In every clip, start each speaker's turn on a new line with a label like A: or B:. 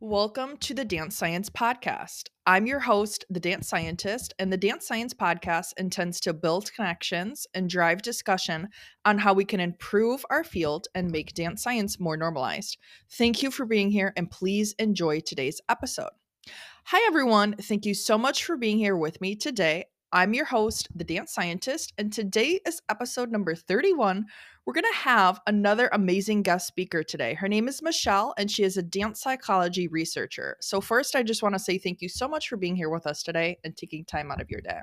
A: Welcome to the Dance Science Podcast. I'm your host, the Dance Scientist, and the Dance Science Podcast intends to build connections and drive discussion on how we can improve our field and make dance science more normalized. Thank you for being here, and please enjoy today's episode. Hi, everyone. Thank you so much for being here with me today. I'm your host, the Dance Scientist, and today is episode number 31 we're going to have another amazing guest speaker today. Her name is Michelle, and she is a dance psychology researcher. So, first, I just want to say thank you so much for being here with us today and taking time out of your day.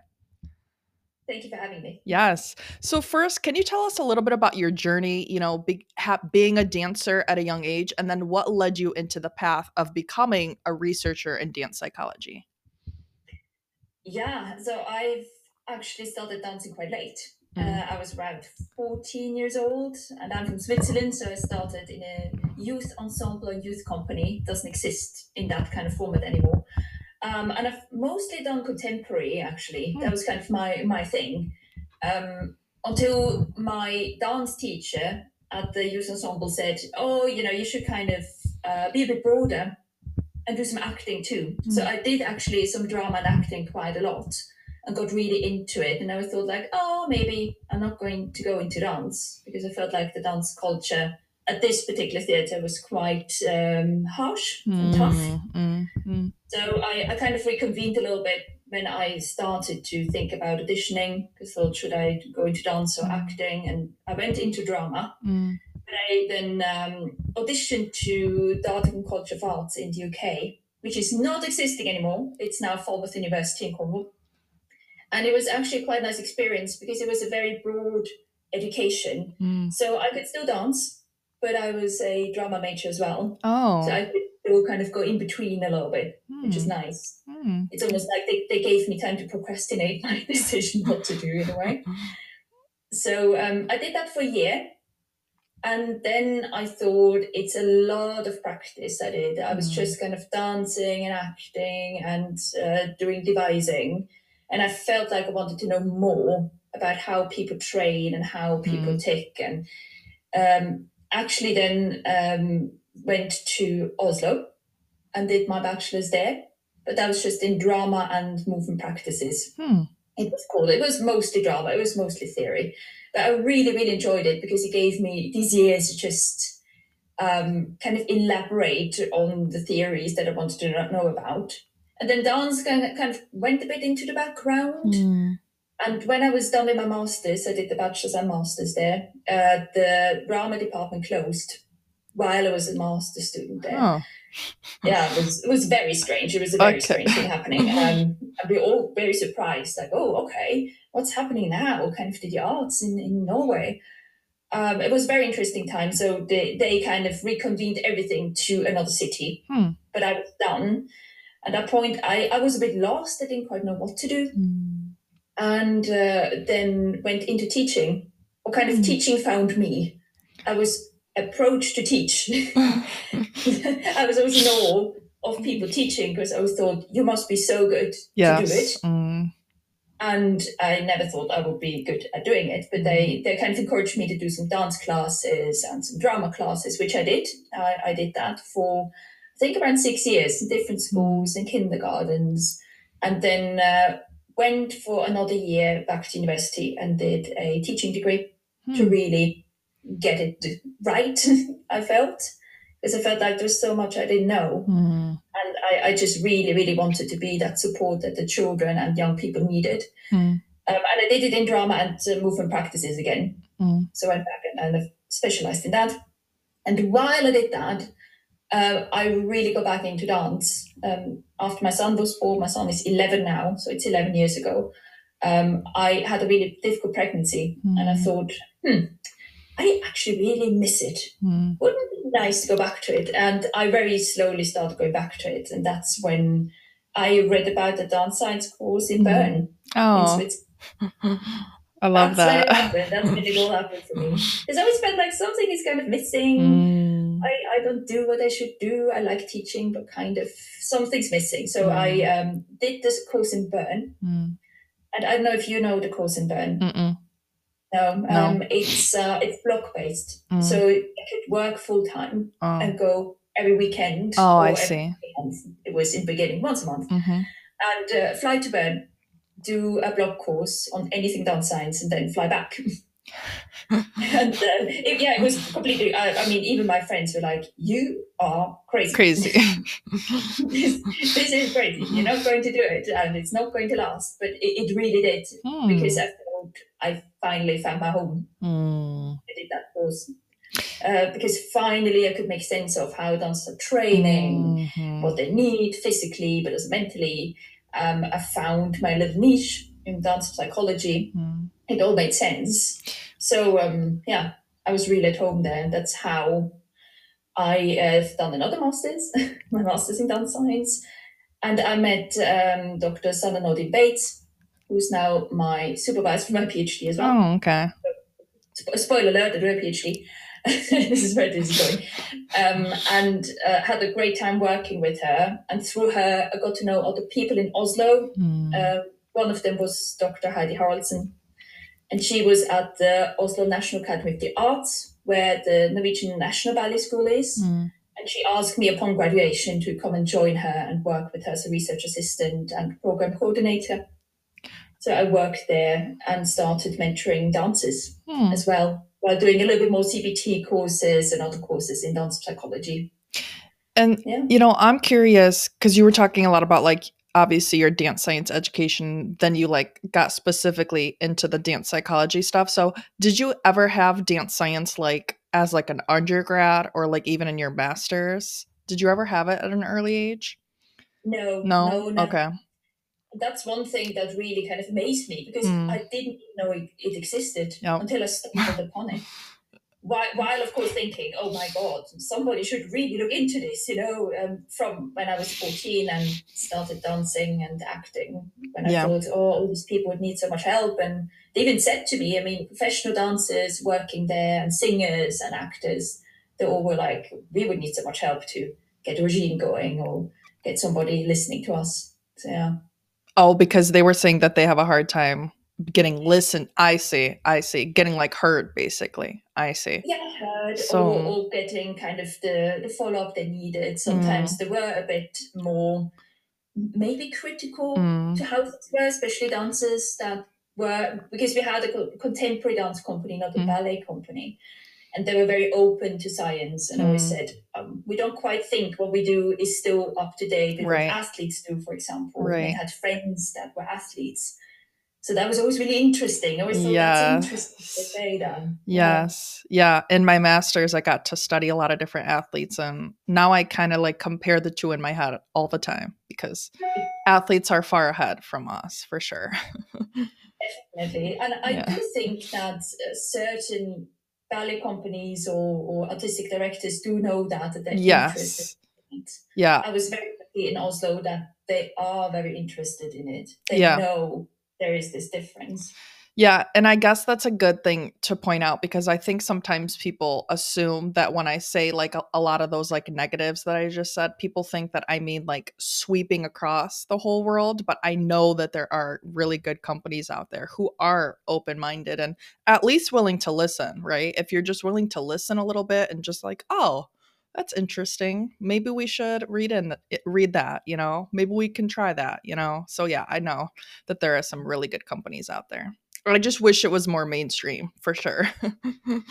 B: Thank you for having me.
A: Yes. So, first, can you tell us a little bit about your journey, you know, be, ha- being a dancer at a young age, and then what led you into the path of becoming a researcher in dance psychology?
B: Yeah. So, I've actually started dancing quite late. Uh, I was around 14 years old and I'm from Switzerland, so I started in a youth ensemble or youth company. It doesn't exist in that kind of format anymore. Um, and I've mostly done contemporary, actually. That was kind of my, my thing. Um, until my dance teacher at the youth ensemble said, Oh, you know, you should kind of uh, be a bit broader and do some acting too. Mm. So I did actually some drama and acting quite a lot and got really into it. And I thought like, oh, maybe I'm not going to go into dance because I felt like the dance culture at this particular theatre was quite um, harsh and mm, tough. Mm, mm. So I, I kind of reconvened a little bit when I started to think about auditioning because I thought, should I go into dance or mm. acting? And I went into drama. Then um, auditioned to the Dartington College of Arts in the UK, which is not existing anymore. It's now Falmouth University in Cornwall. And it was actually quite a nice experience because it was a very broad education. Mm. So I could still dance, but I was a drama major as well.
A: Oh.
B: So I could still kind of go in between a little bit, mm. which is hmm. nice. Mm. It's almost like they, they gave me time to procrastinate my decision what to do in a way. So um, I did that for a year. And then I thought it's a lot of practice I did. I was hmm. just kind of dancing and acting and uh, doing devising and I felt like I wanted to know more about how people train and how people mm. tick. And um, actually, then um, went to Oslo and did my bachelor's there. But that was just in drama and movement practices.
A: Hmm.
B: It was called. It was mostly drama. It was mostly theory. But I really, really enjoyed it because it gave me these years to just um, kind of elaborate on the theories that I wanted to know about and then dance kind of, kind of went a bit into the background.
A: Mm.
B: And when I was done with my master's, I did the bachelor's and master's there. Uh, the drama department closed while I was a master's student there.
A: Oh.
B: Yeah, it was, it was very strange. It was a very okay. strange thing happening. Um, and we were all very surprised, like, oh, okay, what's happening now? Kind of the arts in, in Norway. Um, it was a very interesting time. So they, they kind of reconvened everything to another city.
A: Hmm.
B: But I was done at that point, I, I was a bit lost. I didn't quite know what to do.
A: Mm.
B: And uh, then went into teaching, or kind of mm. teaching found me. I was approached to teach. I was always in awe of people teaching because I always thought, you must be so good yes. to do it.
A: Mm.
B: And I never thought I would be good at doing it, but they, they kind of encouraged me to do some dance classes and some drama classes, which I did. I, I did that for I think around six years in different schools and kindergartens, and then uh, went for another year back to university and did a teaching degree hmm. to really get it right. I felt because I felt like there was so much I didn't know,
A: hmm.
B: and I, I, just really, really wanted to be that support that the children and young people needed.
A: Hmm.
B: Um, and I did it in drama and uh, movement practices again.
A: Hmm.
B: So I went back and, and specialized in that. And while I did that, uh, I really got back into dance um, after my son was born. My son is 11 now, so it's 11 years ago. Um, I had a really difficult pregnancy, mm. and I thought, hmm, I actually really miss it.
A: Mm.
B: Wouldn't it be nice to go back to it? And I very slowly started going back to it, and that's when I read about the dance science course in mm. Bern.
A: Oh.
B: In
A: I love
B: that's
A: that.
B: That's when it all happened for me. Because I always felt like something is kind of missing.
A: Mm.
B: I, I don't do what I should do. I like teaching, but kind of something's missing. So mm. I um, did this course in Bern.
A: Mm.
B: And I don't know if you know the course in Bern.
A: Mm-mm.
B: No, um, no. it's uh, it's block based,
A: mm.
B: so I could work full time
A: oh.
B: and go every weekend.
A: Oh, I see.
B: It was in the beginning once a month.
A: hmm
B: And uh, fly to Bern, do a block course on anything dance science, and then fly back. and uh, it, yeah, it was completely. I, I mean, even my friends were like, "You are crazy.
A: Crazy.
B: this, this is crazy. You're not going to do it, and it's not going to last." But it, it really did
A: Hmm.
B: because felt I finally found my home.
A: Hmm.
B: I did that course uh, because finally I could make sense of how dancers are training,
A: Mhm.
B: what they need physically, but also mentally. Um, I found my little niche in dance psychology.
A: Hmm.
B: It all made sense. So um, yeah, I was really at home there. That's how I have done another master's, my master's in dance science, and I met um, Dr. Sanna Nordin-Bates, who's now my supervisor for my PhD as well.
A: Oh, okay.
B: Spo- spoiler alert, I do a PhD. this is where this is going. Um, and uh, had a great time working with her. And through her, I got to know other people in Oslo.
A: Hmm.
B: Uh, one of them was Dr. Heidi Haraldsen. And she was at the Oslo National Academy of the Arts, where the Norwegian National Ballet School is.
A: Hmm.
B: And she asked me upon graduation to come and join her and work with her as a research assistant and program coordinator. So I worked there and started mentoring dancers
A: Hmm.
B: as well, while doing a little bit more CBT courses and other courses in dance psychology.
A: And
B: Yeah.
A: you know, I'm curious because you were talking a lot about like obviously your dance science education. Then you like got specifically into the dance psychology stuff. So did you ever have dance science like as like an undergrad or like even in your masters? Did you ever have it at an early age?
B: No,
A: No.
B: no,
A: Okay.
B: That's one thing that really kind of amazed me because
A: Mm.
B: I didn't know it, it existed
A: Yep.
B: until I stumbled upon it. While, while, of course, thinking, oh my God, somebody should really look into this, you know, um, from when I was 14 and started dancing and acting. When I
A: Yeah.
B: thought, oh, all these people would need so much help. And they even said to me, I mean, professional dancers working there and singers and actors, they all were like, we would need so much help to get a regime going or get somebody listening to us. So, yeah.
A: Oh, because they were saying that they have a hard time getting listened. I see. I see. Getting like heard, basically. I see.
B: Yeah, heard,
A: So-
B: or, or getting kind of the, the follow up they needed. Sometimes they were a bit more, maybe critical
A: Mm.
B: to how things were, especially dancers that were, because we had a contemporary dance company, not a
A: Mm.
B: ballet company. And they were very open to science and always
A: Mm.
B: said, um, we don't quite think what we do is still up to date with
A: Right.
B: athletes do, for example.
A: Right.
B: They had friends that were athletes. So that was always really interesting. I always thought
A: Yes.
B: that's interesting to say that. Yeah.
A: Yes. Yeah. In my master's, I got to study a lot of different athletes. And now I kind of like compare the two in my head all the time because athletes are far ahead from us for sure.
B: Definitely. And I
A: Yeah.
B: do think that uh, certain ballet companies or, or artistic directors do know that, that they're interested
A: yes. Yeah.
B: I was very lucky in Oslo that they are very interested in it. They
A: Yeah.
B: know there is this difference.
A: Yeah, and I guess that's a good thing to point out because I think sometimes people assume that when I say like a, a lot of those like negatives that I just said, people think that I mean like sweeping across the whole world, but I know that there are really good companies out there who are open-minded and at least willing to listen, right? If you're just willing to listen a little bit and just like, "Oh, that's interesting. Maybe we should read in read that, you know? Maybe we can try that, you know?" So yeah, I know that there are some really good companies out there. I just wish it was more mainstream for sure.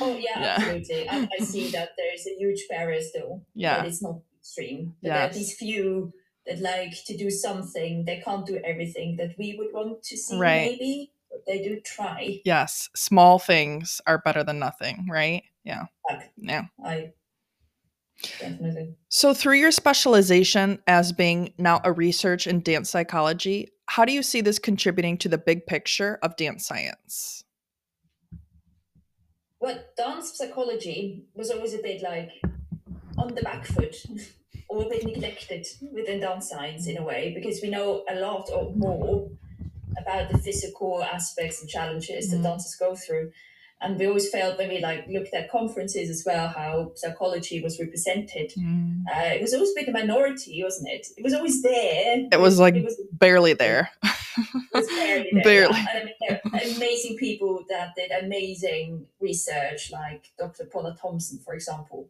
B: Oh, yeah,
A: Yeah.
B: absolutely. I, I see that there is a huge barrier still.
A: Yeah.
B: That it's not extreme. That there are these few that like to do something. They can't do everything that we would want to see,
A: Right.
B: maybe, but they do try.
A: yes, small things are better than nothing, right? Yeah.
B: Like,
A: Yeah.
B: I definitely.
A: So, through your specialization as being now a research in dance psychology, how do you see this contributing to the big picture of dance science?
B: Well, dance psychology was always a bit like on the back foot or a bit neglected within dance science in a way because we know a lot or more about the physical aspects and challenges
A: Mhm.
B: that dancers go through. And we always felt when we like looked at conferences as well how psychology was represented. Uh, it was always a bit a minority, wasn't it? It was always there.
A: It was like
B: it was
A: barely there.
B: it was barely there.
A: Barely.
B: yeah. And I mean, amazing people that did amazing research, like Dr. Paula Thomson, for example.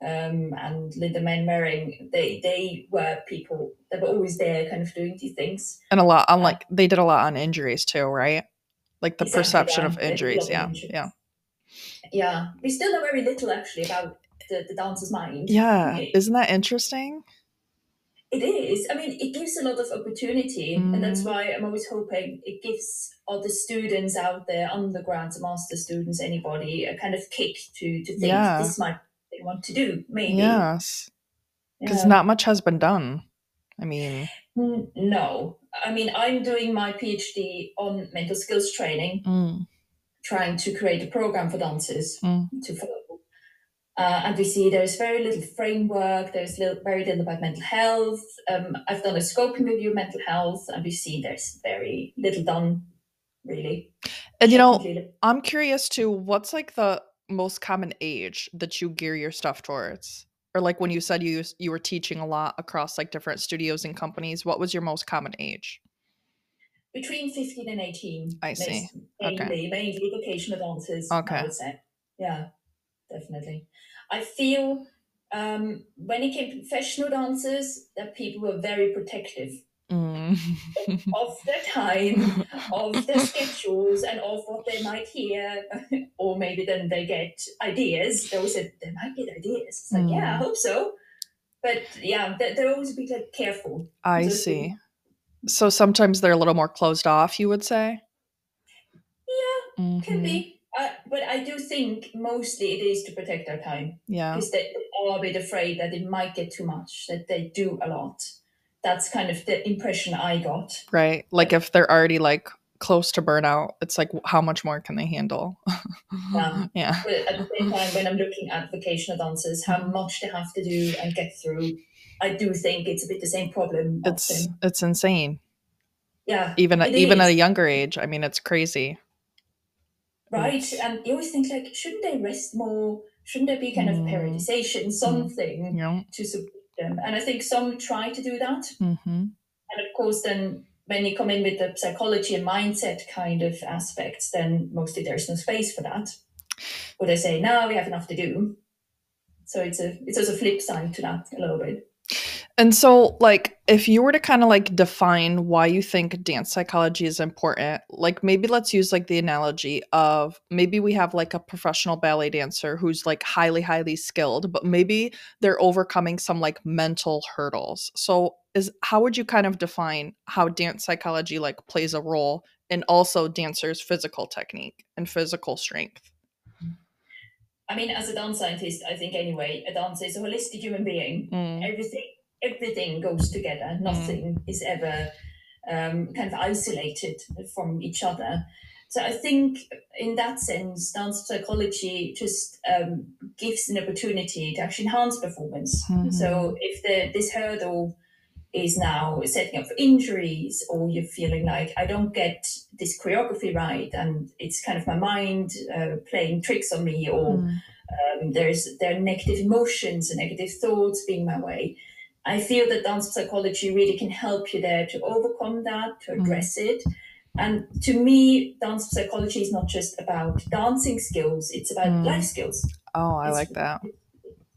B: um, and Lynda Mainwaring, they they were people that were always there, kind of doing these things.
A: And a lot on like they did a lot on injuries too, right? Like the
B: Exactly,
A: perception
B: yeah.
A: of
B: They did a
A: injuries.
B: of
A: Yeah,
B: injuries.
A: yeah,
B: Yeah, we still know very little actually about the, the dancer's mind.
A: yeah. isn't that interesting?
B: It is. I mean, it gives a lot of opportunity, and that's
A: Mhm.
B: why I'm always hoping it gives other students out there, undergrads, master students, anybody, a kind of kick to to think
A: Yeah.
B: this might they want to do. Maybe.
A: Yes, because
B: Yeah.
A: not much has been done. I mean,
B: Mm, No, I mean I'm doing my PhD on mental skills training,
A: mm,
B: trying to create a program for dancers
A: Mm.
B: to follow. Uh, and we see there's very little framework. There's little, very little about mental health. Um, I've done a scoping review of mental health, and we see there's very little done, really.
A: and you know, I'm curious too. What's like the most common age that you gear your stuff towards? Or like when you said you you were teaching a lot across like different studios and companies, what was your most common age?
B: between 15 and 18.
A: I see.
B: Mainly,
A: Okay.
B: mainly vocational dancers,
A: Okay.
B: I would say. Yeah, definitely. I feel um, when it came to professional dancers, that people were very protective. Of the time, of the schedules, and of what they might hear. or maybe then they get ideas. They always said, they might get ideas. It's like, yeah, I
A: Mm.
B: hope so. But yeah, they- they're always be like careful.
A: I
B: So-
A: see. So sometimes they're a little more closed off, you would say?
B: Yeah, can
A: Mhm.
B: be. Uh, but I do think mostly it is to protect their time.
A: Yeah.
B: because they are a bit afraid that it might get too much, that they do a lot. That's kind of the impression I got.
A: Right. Like if they're already like close to burnout, it's like how much more can they handle?
B: Yeah.
A: yeah.
B: But at the same time, when I'm looking at vocational dancers, how much they have to do and get through, I do think it's a bit the same problem.
A: It's
B: often.
A: it's insane.
B: yeah,
A: Even at even at a younger age. I mean, it's crazy.
B: right. And you always think like, shouldn't they rest more? Shouldn't there be kind of
A: Mm.
B: periodization, something
A: You know?
B: to support them? And I think some try to do that.
A: hmm
B: And of course, then when you come in with the psychology and mindset kind of aspects, then mostly there's no space for that. Or they say, no, we have enough to do. So it's a it's also a flip side to that a little bit.
A: And so, like, if you were to kind of like define why you think dance psychology is important, like maybe let's use like the analogy of maybe we have like a professional ballet dancer who's like highly, highly skilled, but maybe they're overcoming some like mental hurdles. So, is how would you kind of define how dance psychology like plays a role in also dancers' physical technique and physical strength?
B: I mean, as a dance scientist, I think anyway, a dancer is a holistic human being.
A: Mm,
B: Everything everything goes together. Nothing is ever um, kind of isolated from each other. So I think in that sense, dance psychology just um, gives an opportunity to actually enhance performance.
A: Mhm.
B: So if the this hurdle is now setting up for injuries, or you're feeling like I don't get this choreography right, and it's kind of my mind uh, playing tricks on me, or
A: mm,
B: um, there's there are negative emotions and negative thoughts being my way. I feel that dance psychology really can help you there to overcome that, to address it. And to me, dance psychology is not just about dancing skills; it's about
A: Mm.
B: life skills.
A: Oh, I
B: It's
A: like that.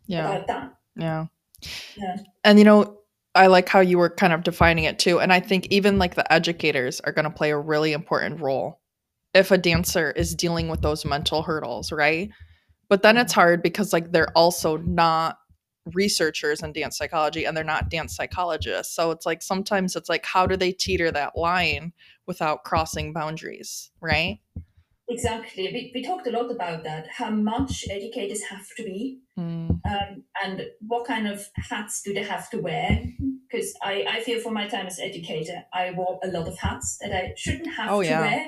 A: Yeah.
B: About that.
A: Yeah.
B: Yeah.
A: And you know, I like how you were kind of defining it too. And I think even like the educators are going to play a really important role if a dancer is dealing with those mental hurdles, right? But then it's hard because like they're also not researchers in dance psychology and they're not dance psychologists. So it's like sometimes it's like how do they teeter that line without crossing boundaries, right?
B: Exactly. We, we talked a lot about that. How much educators have to be,
A: Mm,
B: um, and what kind of hats do they have to wear? Because I, I feel for my time as educator, I wore a lot of hats that I shouldn't have
A: Oh,
B: to
A: yeah.
B: wear.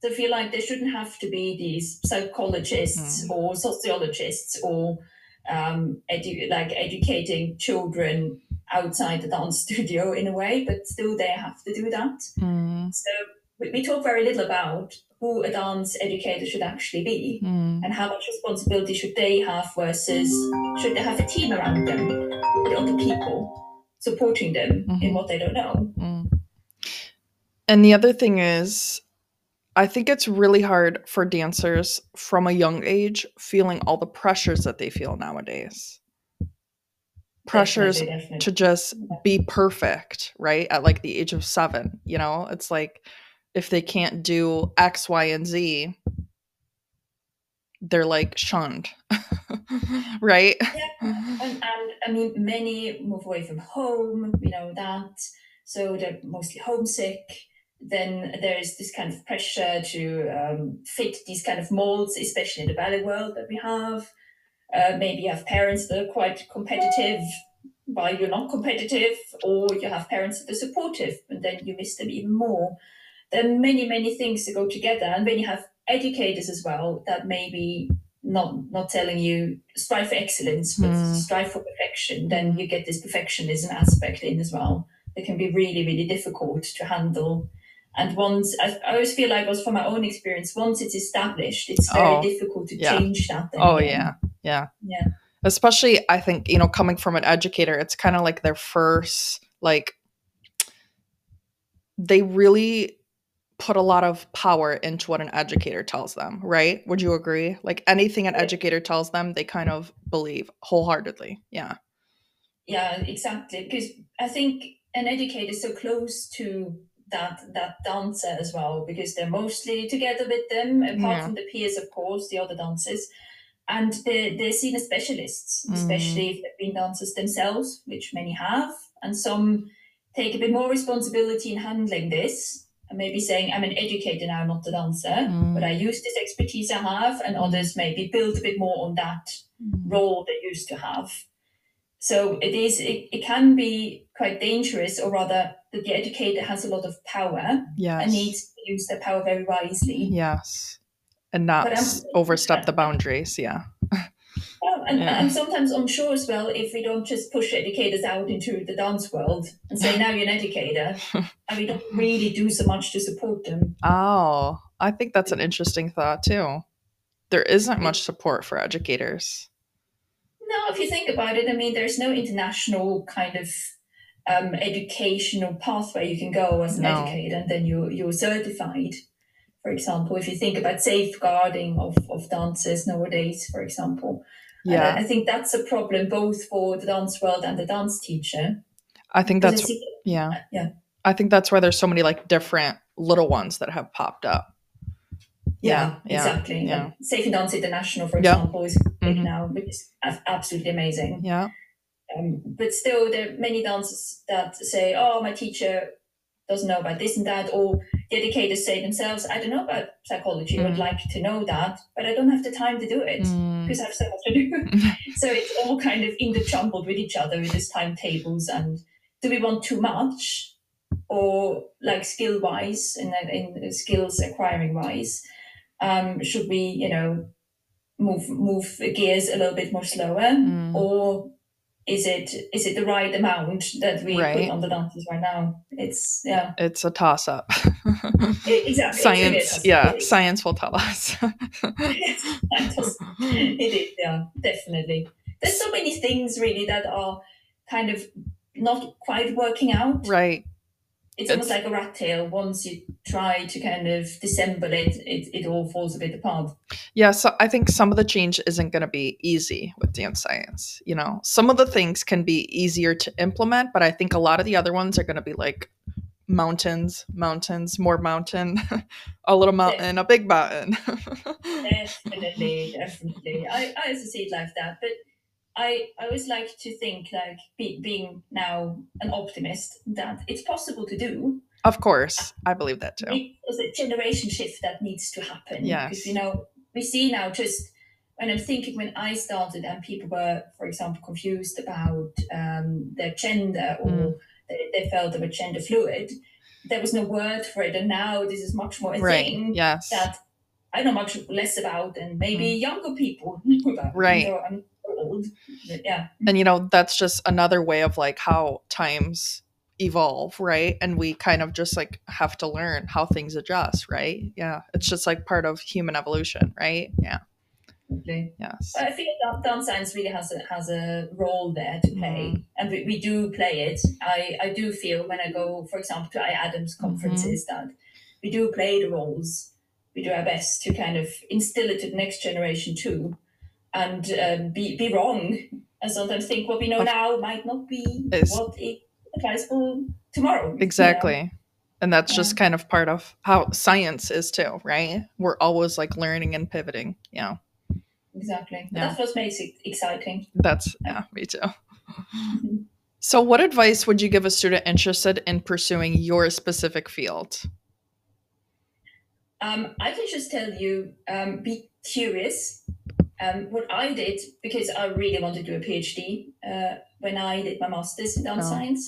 B: So I feel like they shouldn't have to be these psychologists
A: Mm.
B: or sociologists or um, edu- like educating children outside the dance studio in a way, but still they have to do that.
A: mm,
B: So we, we talk very little about who a dance educator should actually be
A: mm.
B: and how much responsibility should they have versus should they have a team around them with other people supporting them in
A: Mhm.
B: what they don't know.
A: Mm. And the other thing is, I think it's really hard for dancers from a young age feeling all the pressures that they feel nowadays. pressures
B: Definitely, definitely.
A: to just be perfect, right? At like the age of seven, you know, it's like if they can't do X, Y, and Z, they're like shunned, right?
B: Yeah, and, and I mean, many move away from home, you know that, so they're mostly homesick. Then there is this kind of pressure to um, fit these kind of molds, especially in the ballet world that we have. Uh, maybe you have parents that are quite competitive while you're not competitive, or you have parents that are supportive, and then you miss them even more. There are many, many things that go together, and then you have educators as well that maybe not not telling you strive for excellence, but
A: Mm.
B: strive for perfection. Then you get this perfectionism aspect in as well. It can be really, really difficult to handle. And once I, I always feel like, also from my own experience, once it's established, it's very
A: Oh,
B: difficult to
A: yeah.
B: change that. Then
A: Oh,
B: again.
A: yeah. Yeah.
B: yeah,
A: Especially, I think, you know, coming from an educator, it's kind of like their first, like, they really put a lot of power into what an educator tells them, right? Would you agree? Like anything an educator tells them, they kind of believe wholeheartedly. Yeah.
B: yeah, exactly. Because I think an educator is so close to that that dancer as well, because they're mostly together with them, apart
A: Yeah.
B: from the peers, of course, the other dancers. And they're, they're seen as specialists,
A: Mm.
B: especially if they've been dancers themselves, which many have. And some take a bit more responsibility in handling this and maybe saying, I'm an educator now, not a dancer,
A: Mm.
B: but I use this expertise I have, and others maybe build a bit more on that role they used to have. So it is it, it can be quite dangerous, or rather that the educator has a lot of power
A: Yes.
B: and needs to use their power very wisely.
A: Yes. And not
B: But I'm-
A: s- overstep the boundaries. Yeah.
B: Well, and,
A: Yeah.
B: and sometimes I'm sure as well if we don't just push educators out into the dance world and say now you're an educator, and we don't really do so much to support them.
A: Oh, I think that's an interesting thought too. There isn't much support for educators.
B: No, if you think about it, I mean, there's no international kind of um, educational pathway you can go as an
A: No.
B: educator, and then you you're certified. For example, if you think about safeguarding of, of dancers nowadays, for example,
A: Yeah.
B: I, I think that's a problem both for the dance world and the dance teacher.
A: I think that's
B: I see-
A: yeah.
B: yeah.
A: I think that's why there's so many like different little ones that have popped up.
B: Yeah,
A: yeah,
B: exactly.
A: yeah.
B: Safe in Dance International, for
A: Yeah.
B: example, is big
A: Mhm.
B: now, which is absolutely amazing.
A: Yeah.
B: Um, but still, there are many dancers that say, "Oh, my teacher doesn't know about this and that," or the educators say themselves, "I don't know about psychology. I would
A: Mm.
B: like to know that, but I don't have the time to do it
A: Mm.
B: because I have so much to do." so it's all kind of interjumbled with each other with these timetables. And do we want too much, or like skill wise and in, in skills acquiring wise? Um, should we, you know, move move gears a little bit more slower,
A: Mm.
B: or is it is it the right amount that we
A: Right.
B: put on the dancers right now? It's yeah,
A: It's a toss up.
B: e- exactly. It's really a
A: Science,
B: toss-up,
A: yeah,
B: really.
A: science will tell us.
B: It it is, yeah, definitely. There's so many things really that are kind of not quite working out.
A: right.
B: It's almost like a rat tail. Once you try to kind of dissemble it, it, it all falls a bit apart.
A: Yeah, so I think some of the change isn't going to be easy with dance science. You know, some of the things can be easier to implement, but I think a lot of the other ones are going to be like mountains, mountains, more mountain, a little mountain, a big mountain.
B: Definitely, definitely. I, I also see it like that. But I, I always like to think, like be, being now an optimist, that it's possible to do.
A: of course, I believe that too.
B: There's a generation shift that needs to happen.
A: Yes.
B: Because, you know, we see now just when I'm thinking when I started and people were, for example, confused about um, their gender or
A: Mm.
B: they, they felt they were gender fluid, there was no word for it. And now this is much more a
A: Right.
B: thing
A: Yes.
B: that I know much less about than maybe younger people know about.
A: Mm. Right.
B: So I'm old. But yeah.
A: and you know that's just another way of like how times evolve right and we kind of just like have to learn how things adjust right yeah it's just like part of human evolution right yeah yes
B: I feel that dance science really has a has a role there to play,
A: Mm.
B: and we, we do play it. I, I do feel when I go, for example, to IADMS
A: Mm-hmm.
B: conferences that we do play the roles. We do our best to kind of instill it to the next generation too. And um, be be wrong, and sometimes think what we know now might not be
A: Is-
B: what it applies for tomorrow. you know?
A: Exactly. And that's
B: Yeah.
A: just kind of part of how science is too, right? We're always like learning and pivoting. Yeah.
B: Exactly.
A: Yeah.
B: That's what makes it exciting.
A: That's yeah, me too. So what advice would you give a student interested in pursuing your specific field?
B: Um, I can just tell you, um, be curious. Um, what I did, because I really wanted to do a PhD uh, when I did my master's in dance
A: Oh.
B: science,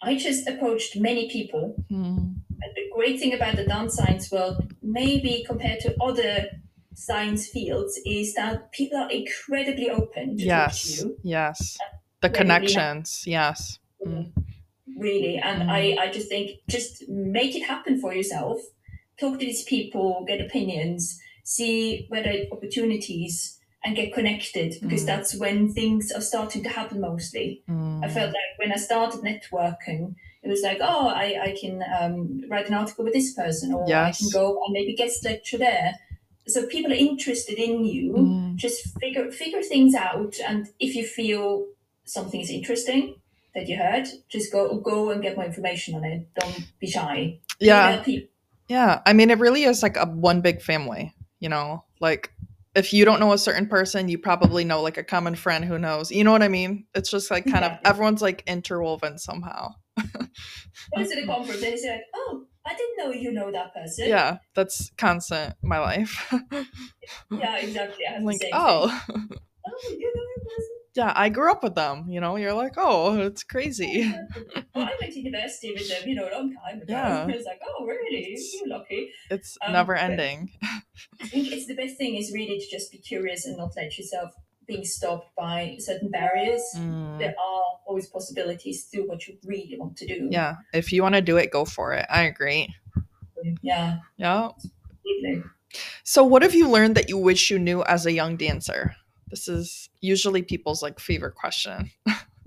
B: I just approached many people.
A: Hmm.
B: And the great thing about the dance science world, maybe compared to other science fields, is that people are incredibly open to
A: Yes.
B: you.
A: Yes. The
B: Maybe
A: connections. Yes. Mm.
B: really and
A: Mm.
B: I, I just think just make it happen for yourself talk to these people get opinions see whether opportunities and get connected because
A: Mm.
B: that's when things are starting to happen mostly
A: Mm.
B: i felt like when i started networking it was like oh i, I can um, write an article with this person or i can go and maybe guest lecture there so people are interested in you
A: Mm.
B: just figure figure things out and if you feel something is interesting that you heard just go go and get more information on it don't be shy
A: Yeah. Yeah, I mean, it really is like a one big family, you know? Like, if you don't know a certain person, you probably know like a common friend who knows. You know what I mean? It's just like kind of everyone's like interwoven somehow.
B: go to the conference like oh i didn't know you know that person
A: Yeah, that's constant my life.
B: yeah exactly
A: like, oh,
B: oh you know that person
A: yeah, I grew up with them. You know, you're like, oh, it's crazy.
B: well, I went to university with them, you know, a long time ago.
A: Yeah.
B: It's like, oh, really? You're lucky.
A: It's
B: Um,
A: never ending.
B: I think it's the best thing is really to just be curious and not let yourself being stopped by certain barriers.
A: Mm,
B: There are always possibilities to do what you really want to do.
A: yeah, if you want to do it, go for it. I agree.
B: Yeah.
A: Yeah. So, what have you learned that you wish you knew as a young dancer? This is usually people's like favorite question.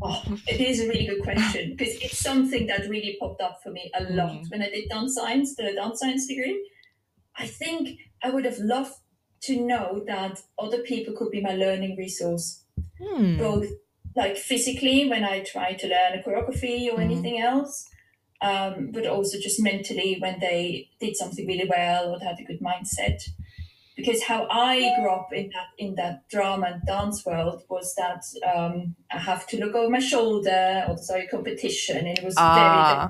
B: Oh, it is a really good question because it's something that really popped up for me a lot
A: Mm.
B: when I did dance science, the dance science degree. I think I would have loved to know that other people could be my learning resource,
A: Hmm.
B: both like physically when I try to learn a choreography or
A: Mhm.
B: anything else, um, but also just mentally when they did something really well or had a good mindset. Because how I grew up in that in that drama and dance world was that um, I have to look over my shoulder or there's a competition, and it was very
A: Ah,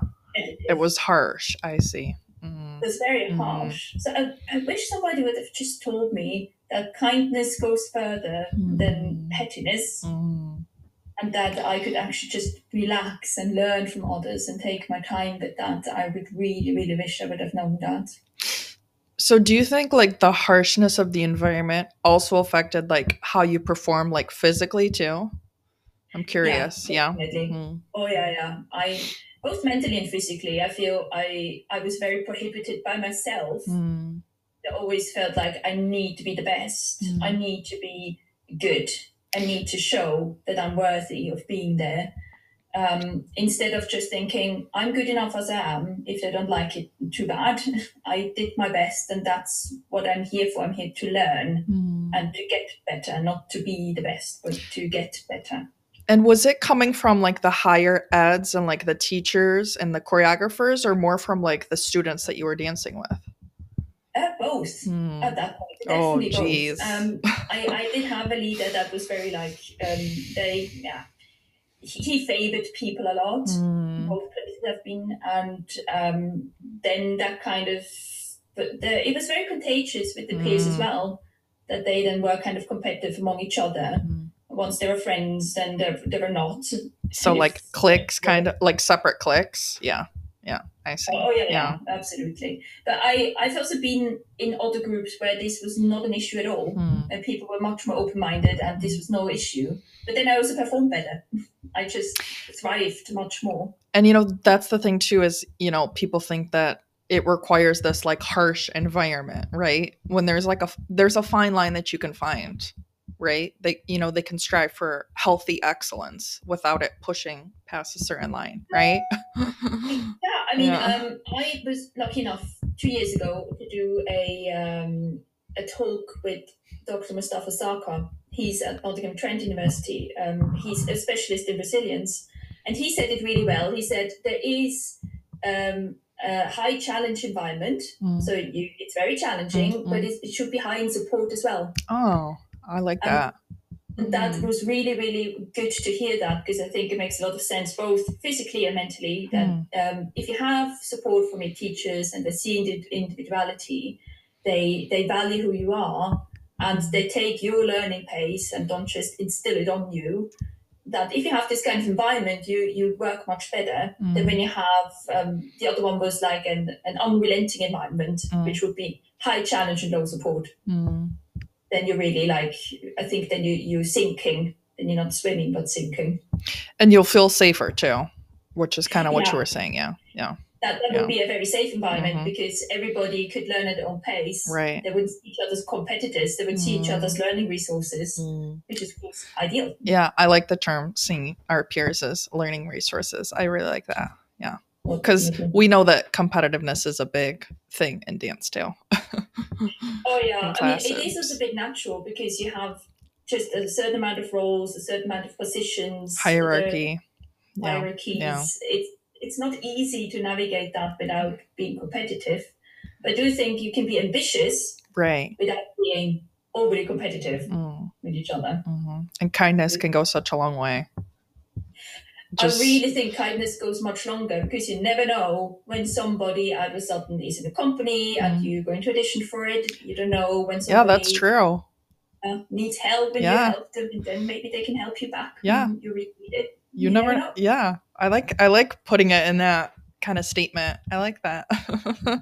A: it was harsh. I see. Mm.
B: It was very
A: Mm.
B: harsh. So I, I wish somebody would have just told me that kindness goes further than
A: Mm.
B: pettiness,
A: Mm.
B: and that I could actually just relax and learn from others and take my time with that. I would really, really wish I would have known that.
A: So, do you think like the harshness of the environment also affected like how you perform like physically too? I'm curious. Yeah.
B: definitely.
A: Mhm.
B: Oh yeah, yeah. I both mentally and physically. I feel I I was very prohibited by myself.
A: Mm.
B: I always felt like I need to be the best.
A: Mm.
B: I need to be good. I need to show that I'm worthy of being there. Um, instead of just thinking I'm good enough as I am. If they don't like it, too bad. I did my best, and that's what I'm here for. I'm here to learn
A: Mm.
B: and to get better, not to be the best, but to get better.
A: And was it coming from like the higher eds and like the teachers and the choreographers, or more from like the students that you were dancing with?
B: Uh, both.
A: Mm.
B: at that point.
A: Oh,
B: Definitely
A: jeez.
B: both. Um, I, I did have a leader that was very like um, they yeah he, he favored people a lot.
A: Mm.
B: Both places have been, and um, then that kind of but the, it was very contagious with the peers as
A: Mm.
B: well. That they then were kind of competitive among each other.
A: Mm.
B: Once they were friends, then they, they were not.
A: So like
B: of-
A: clicks, kind of like separate clicks. Yeah, yeah, I see.
B: Oh yeah,
A: Yeah.
B: yeah, absolutely. But I I've also been in other groups where this was not an issue at all.
A: Mm.
B: and people were much more open minded, and this was no issue. But then I also performed better. I just thrived much more.
A: And you know that's the thing too is you know people think that it requires this like harsh environment, right? When there's like a there's a fine line that you can find, right? They you know they can strive for healthy excellence without it pushing past a certain line, right?
B: Yeah, I mean,
A: Yeah.
B: Um, I was lucky enough two years ago to do a um, a talk with Dr. Mustafa Sarkar, He's at Nottingham Trent University. Um, he's a specialist in resilience, and he said it really well. He said there is um, a high challenge environment,
A: Mm.
B: so you, it's very challenging,
A: Mm,
B: but it, should be high in support as well.
A: Oh, I like that.
B: And that
A: Mm.
B: was really, really good to hear that because I think it makes a lot of sense, both physically and mentally. That um, if you have support from your teachers and they see indi- individuality, they they value who you are and they take your learning pace and don't just instill it on you. That if you have this kind of environment, you you work much better than
A: Mm.
B: when you have um, the other one was like an, an unrelenting environment,
A: Mm.
B: which would be high challenge and low support
A: Mm.
B: then you're really like I think then you you're sinking. Then you're not swimming but sinking.
A: And you'll feel safer too, which is kind of what
B: Yeah.
A: you were saying. Yeah. Yeah.
B: That, that
A: Yeah.
B: would be a very safe environment
A: Mhm.
B: because everybody could learn at their own pace.
A: Right.
B: They would see each other's competitors. They would see each
A: Mm.
B: other's learning resources, which is of course ideal.
A: Yeah. I like the term seeing our peers as learning resources. I really like that. Yeah. Because
B: Mhm.
A: we know that competitiveness is a big thing in dance too.
B: oh yeah, I mean it is also a bit natural because you have just a certain amount of roles, a certain amount of positions,
A: Hierarchy.
B: Hierarchies.
A: yeah.
B: It's it's not easy to navigate that without being competitive. But I do think you can be ambitious
A: Right.
B: without being overly competitive
A: Mm,
B: with each other.
A: mhm. And kindness can go such a long way. Just
B: I really think kindness goes much longer because you never know when somebody all of a sudden is in a company and
A: Mhm.
B: you go into audition for it. You don't know when somebody.
A: yeah, that's true.
B: uh, needs help and
A: Yeah.
B: you help them, and then maybe they can help you back.
A: Yeah.
B: you really need it.
A: You
B: You
A: never.
B: never know.
A: Yeah, I like. I like putting it in that kind of statement. I like that.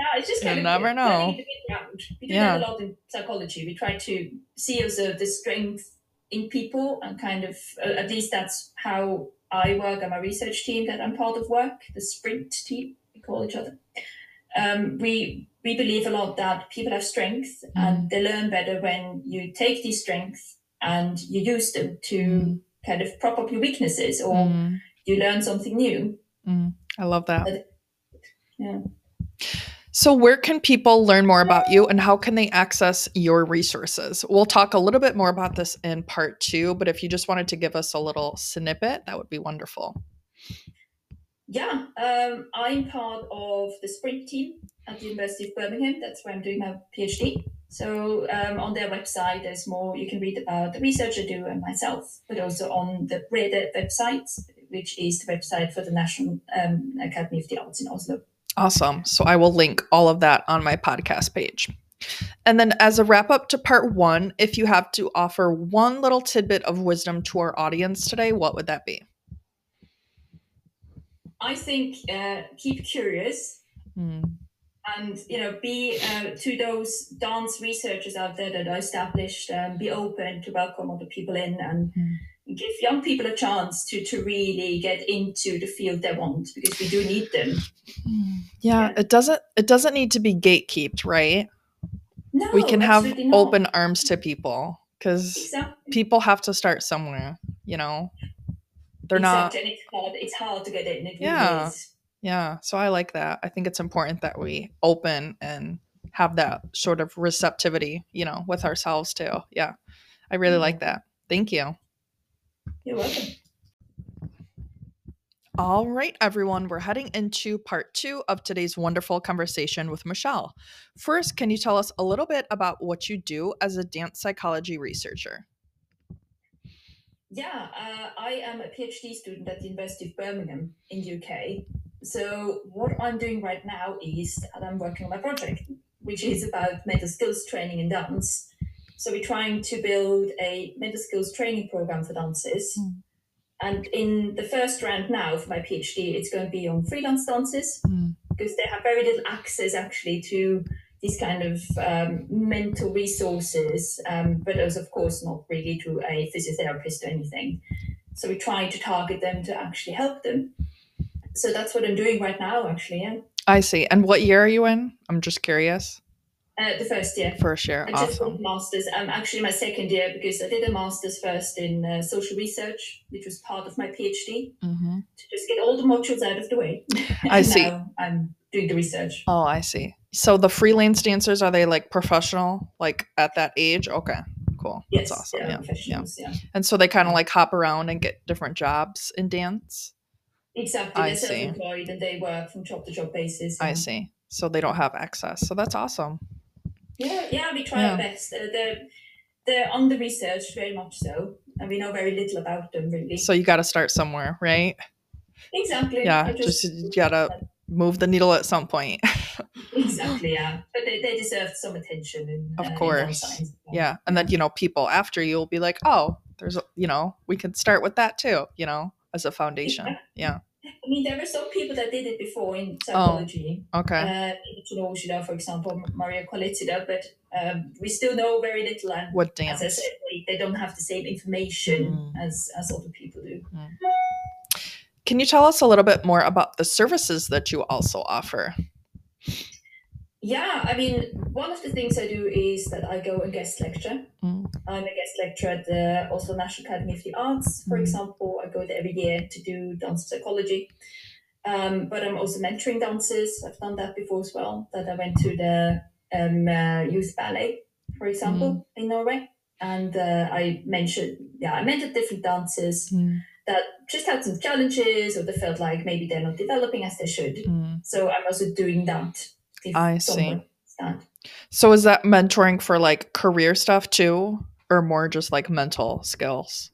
B: Yeah, it's just
A: You
B: of
A: never know.
B: it a bit round. We do
A: Yeah.
B: that a lot in psychology. We try to see also the strength in people and kind of uh, at least that's how I work on my research team that I'm part of work, the sprint team, we call each other. Um, we we believe a lot that people have strength and they learn better when you take these strengths and you use them to
A: Mm.
B: kind of prop up your weaknesses or
A: Mm,
B: you learn something new.
A: mm. I love that.
B: Yeah.
A: So, where can people learn more about you and how can they access your resources? We'll talk a little bit more about this in part two, but if you just wanted to give us a little snippet, that would be wonderful.
B: Yeah, um, I'm part of the sprint team at the University of Birmingham. That's where I'm doing my PhD. So um, on their website, there's more you can read about the research I do and myself, but also on the REDE website, which is the website for the National um, Academy of the Arts in Oslo.
A: Awesome. So, I will link all of that on my podcast page. And then, as a wrap up to part one, if you have to offer one little tidbit of wisdom to our audience today, what would that be?
B: I think uh, keep curious
A: Mm,
B: and you know be uh, to those dance researchers out there that are established um, be open to welcome other people in and
A: Mm.
B: Give young people a chance to to really get into the field they want because we do need them. Mm.
A: Yeah,
B: Yeah.
A: it doesn't it doesn't need to be gatekept, right?
B: no
A: we can have open arms to people because
B: exactly.
A: people have to start somewhere you know? They're not
B: and it's hard it's hard to get in it
A: Yeah.
B: is.
A: yeah so i like that. I think it's important that we open and have that sort of receptivity you know with ourselves too. Yeah i really like mm. that. Thank you
B: you're welcome
A: all right everyone we're heading into part two of today's wonderful conversation with michelle first can you tell us a little bit about what you do as a dance psychology researcher
B: Yeah, uh, I am a PhD student at the University of Birmingham in the UK. So what I'm doing right now is that I'm working on my project, which is about mental skills training in dance. So we're trying to build a mental skills training program for dancers.
A: Mm.
B: And in the first round now for my PhD, it's going to be on freelance dancers
A: Mm.
B: because they have very little access actually to these kind of um, mental resources, um, but as of course not really to a physiotherapist or anything. So we try to target them to actually help them. So that's what I'm doing right now, actually. Yeah,
A: i see and what year are you in i'm just curious
B: uh, the first year.
A: first year
B: I just
A: awesome
B: master's. I'm actually my second year because I did a master's first in uh, social research, which was part of my PhD,
A: hmm
B: to just get all the modules out of the way.
A: I see.
B: Now I'm doing the research.
A: Oh, I see. So the freelance dancers are they like professional, like at that age? Okay, cool.
B: Yes,
A: That's awesome. Yeah. Yeah.
B: Yeah.
A: And so they kind of like hop around and get different jobs in dance.
B: Exactly.
A: I
B: They're self-employed and they work from job to job basis.
A: I see. So they don't have access. So that's awesome.
B: Yeah, yeah, we try
A: Yeah.
B: our best. Uh, they're they're under research very much so, and we know very little about them really.
A: So you got to start somewhere, right?
B: exactly.
A: Yeah. Just, you gotta move the needle at some point.
B: exactly. Yeah, but they, they deserve some attention. In,
A: Of
B: uh,
A: course.
B: science.
A: yeah. And then, you know, people after you will be like, oh, there's, a, you know, we can start with that too, you know, as a foundation. Yeah.
B: I mean, there were some people that did it before in psychology.
A: Oh.
B: psychology.
A: Okay.
B: Uh, for example, Maria Kolitsida, but um, we still know very little. And
A: what
B: as I said, they, don't have the same information
A: Mm.
B: as as other people do.
A: Can you tell us a little bit more about the services that you also offer?
B: Yeah, I mean, one of the things I do is that I go and guest lecture.
A: Mm.
B: I'm a guest lecturer at the Oslo National Academy of the Arts, for
A: Mm.
B: example. I go there every year to do dance psychology. Um, but I'm also mentoring dancers. I've done that before as well. That I went to the um, uh, youth ballet, for example, in Norway, and uh, I mentioned, yeah, I mentored different dancers that just had some challenges, or they felt like maybe they're not developing as they should.
A: Mm.
B: So I'm also doing that.
A: I see. So is that mentoring for like career stuff too, or more just like mental skills?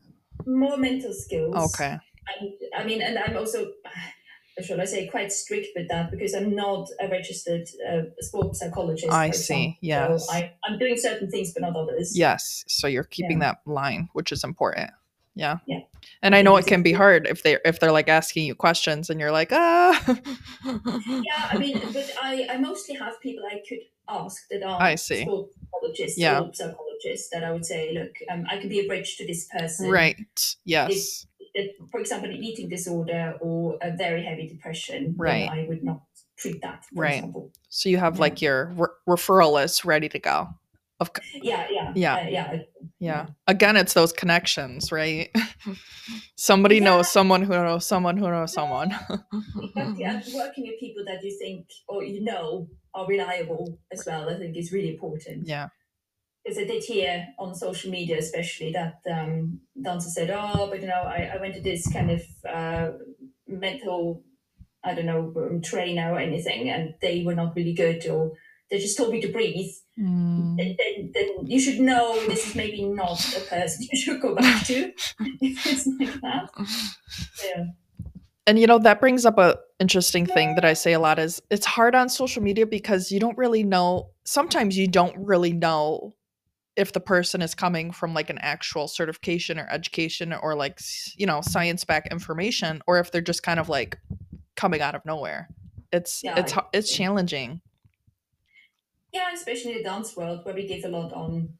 B: More mental skills.
A: Okay.
B: And, I mean, and I'm also, should I say, quite strict with that because I'm not a registered uh, sports psychologist.
A: I see.
B: example.
A: Yes.
B: So I, I'm doing certain things, but not others.
A: Yes. So you're keeping
B: Yeah.
A: that line, which is important. Yeah.
B: Yeah.
A: And I know it can be hard if they if they're like asking you questions and you're like, ah.
B: Yeah, I mean, but I, I mostly have people I could ask that are
A: I see.
B: psychologists
A: Yeah.
B: psychologists that I would say, look, um, I can be a bridge to this person.
A: right. Yes.
B: That, for example, an eating disorder or a very heavy depression.
A: Right.
B: I would not treat that, for
A: Right.
B: example.
A: So you have
B: Yeah.
A: like your re- referral list ready to go. Of
B: Yeah, yeah,
A: Yeah.
B: uh, yeah.
A: Yeah. Again, it's those connections, right? Somebody
B: Yeah.
A: knows someone who knows someone who knows someone.
B: Exactly, and working with people that you think or you know are reliable as well, I think is really important.
A: yeah.
B: Because I did hear on social media, especially, that um, dancers said, "Oh, but you know, I, I went to this kind of uh, mental, I don't know, um, trainer or anything, and they were not really good, or they just told me to breathe."
A: Mm.
B: Then, then, you should know this is maybe not a person you should go back to if it's like that. Yeah.
A: And you know that brings up a interesting thing that I say a lot is it's hard on social media because you don't really know sometimes you don't really know if the person is coming from like an actual certification or education or like you know science back information or if they're just kind of like coming out of nowhere. It's
B: Yeah,
A: it's it's challenging.
B: Yeah, especially in the dance world where we give a lot on,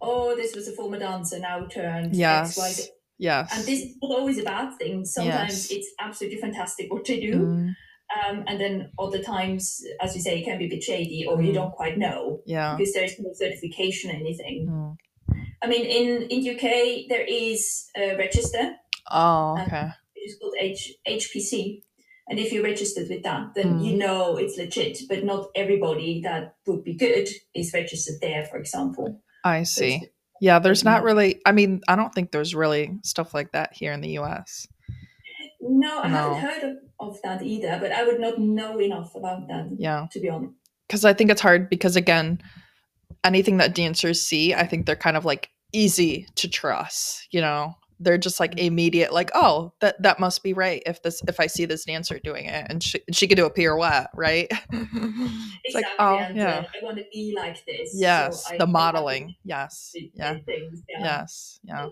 B: oh, this was a former dancer now turned
A: Yes.
B: X, Y, Z.
A: Yes.
B: And this is not always a bad thing. Sometimes
A: Yes.
B: it's absolutely fantastic what they do.
A: Mm,
B: Um, and then other times, as you say, it can be a bit shady or you
A: Mm.
B: don't quite know
A: yeah.
B: because there's no certification or anything.
A: Mm.
B: I mean, in, in UK, there is a register,
A: Oh, okay.
B: which is called H, HPC. And if you're registered with that, then
A: Mm.
B: you know it's legit. But not everybody that would be good is registered there, for example.
A: I see.
B: it's-
A: Yeah, there's not really I mean, I don't think there's really stuff like that here in the US.
B: No, I
A: No.
B: haven't heard of, of that either, but I would not know enough about that,
A: Yeah.
B: to be honest.
A: because I think it's hard because again, anything that dancers see, I think they're kind of like easy to trust. You know, they're just like immediate, like, oh, that that must be right if this if I see this dancer doing it and she she could do a pirouette, right? it's like,
B: Exactly.
A: oh
B: and
A: yeah,
B: uh, I want to be like this.
A: yes,
B: I
A: the modeling, yes, yeah,
B: things, yeah.
A: yes, yeah,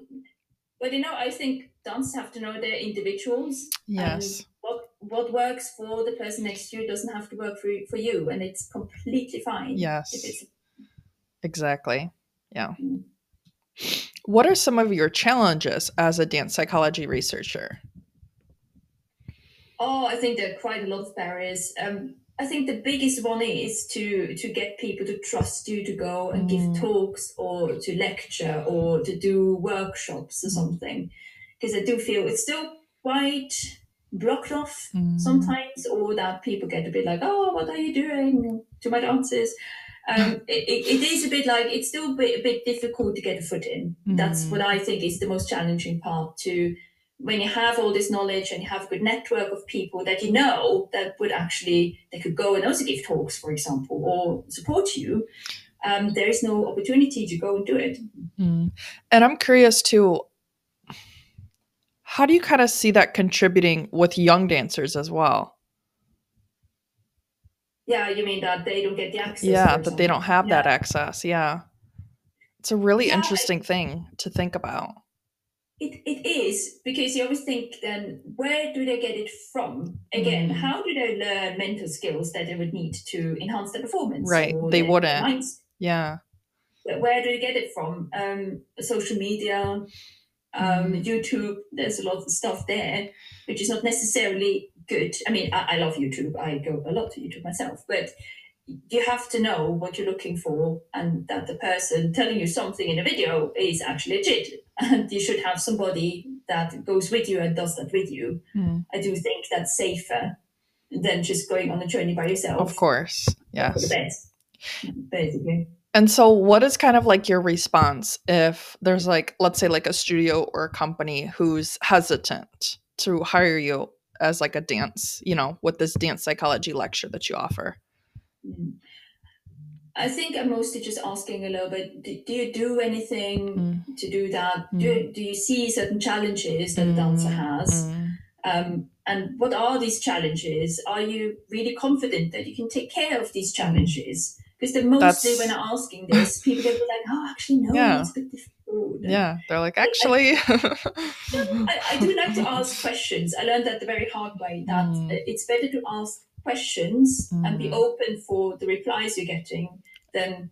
B: But you know, I think dancers have to know they're individuals.
A: yes,
B: what what works for the person next to you doesn't have to work for for you, and it's completely fine.
A: Yes. Exactly, yeah.
B: Mm.
A: What are some of your challenges as a dance psychology researcher?
B: Oh, I think there are quite a lot of barriers. Um, I think the biggest one is to to get people to trust you to go and
A: Mm.
B: give talks or to lecture or to do workshops or
A: Mm.
B: something, because I do feel it's still quite blocked off
A: Mm.
B: sometimes, or that people get a bit like, "Oh, what are you doing to my dances?" Um, it, it is a bit like it's still a bit, a bit difficult to get a foot in. That's
A: Mm.
B: what I think is the most challenging part. To when you have all this knowledge and you have a good network of people that you know that would actually they could go and also give talks, for example, or support you. Um, there is no opportunity to go and do it.
A: Mm. And I'm curious too, how do you kind of see that contributing with young dancers as well?
B: Yeah, you mean that they don't get the access?
A: Yeah, that they don't have that access. Yeah. It's a really
B: Yeah,
A: interesting thing to think about.
B: It, it is because you always think then where do they get it from? Again,
A: Mm.
B: how do they learn mental skills that they would need to enhance their performance?
A: Right, they wouldn't.
B: minds?
A: Yeah.
B: Where- do they get it from? Um, social media, um,
A: Mm.
B: YouTube. There's a lot of stuff there, which is not necessarily good. I mean, I, I love YouTube. I go a lot to YouTube myself, but you have to know what you're looking for and that the person telling you something in a video is actually legit. And you should have somebody that goes with you and does that with you.
A: Mm.
B: I do think that's safer than just going on a journey by yourself.
A: Of course.
B: For the
A: Yes.
B: best, basically.
A: And so, what is kind of like your response if there's like, let's say, like a studio or a company who's hesitant to hire you as like a dance, you know, with this dance psychology lecture that you offer?
B: Mm. I think I'm mostly just asking a little bit do, do you do anything
A: Mm.
B: to do that? Do, do you see certain challenges that a dancer has?
A: Mm.
B: Um, and what are these challenges? Are you really confident that you can take care of these challenges? Because then mostly
A: That's-
B: when I'm asking this, people get like, oh, actually, no,
A: Yeah.
B: it's a bit difficult.
A: Yeah, they're like, actually.
B: I, I do like to ask questions. I learned that the very hard way that
A: Mm.
B: it's better to ask questions and be
A: Mm.
B: open for the replies you're getting than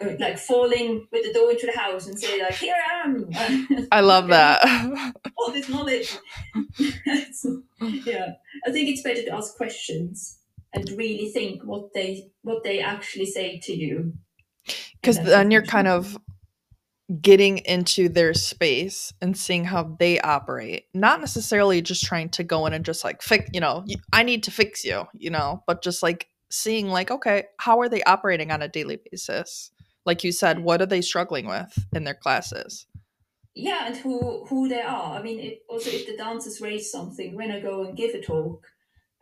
B: uh, like falling with the door into the house and say like here I am
A: I love that.
B: all this knowledge So, yeah I think it's better to ask questions and really think what they what they actually say to you
A: Because then you're kind of getting into their space and seeing how they operate. Not necessarily just trying to go in and just like fix, you know i need to fix you, you know, but just like seeing like, okay, how are they operating on a daily basis? Like you said, what are they struggling with in their classes?
B: yeah and who who they are i mean it, also if the dancers raise something when i go and give a talk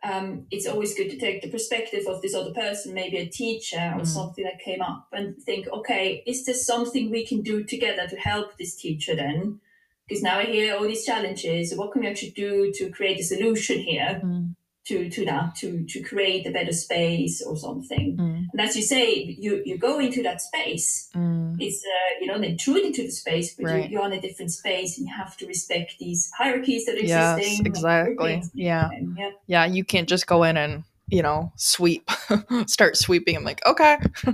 B: um, it's always good to take the perspective of this other person maybe a teacher or
A: Mm.
B: something that came up and think okay is there something we can do together to help this teacher then? Because now i hear all these challenges. What can we actually do to create a solution here?
A: Mm,
B: to to that to to create a better space or something
A: mm,
B: and as you say you you go into that space
A: mm.
B: it's uh, you don't intrude into the space, but
A: Right.
B: you, you're on a different space and you have to respect these hierarchies that are
A: Yes,
B: existing.
A: exactly. Yeah.
B: yeah.
A: Yeah, you can't just go in and, you know, sweep, start sweeping. I'm like, okay,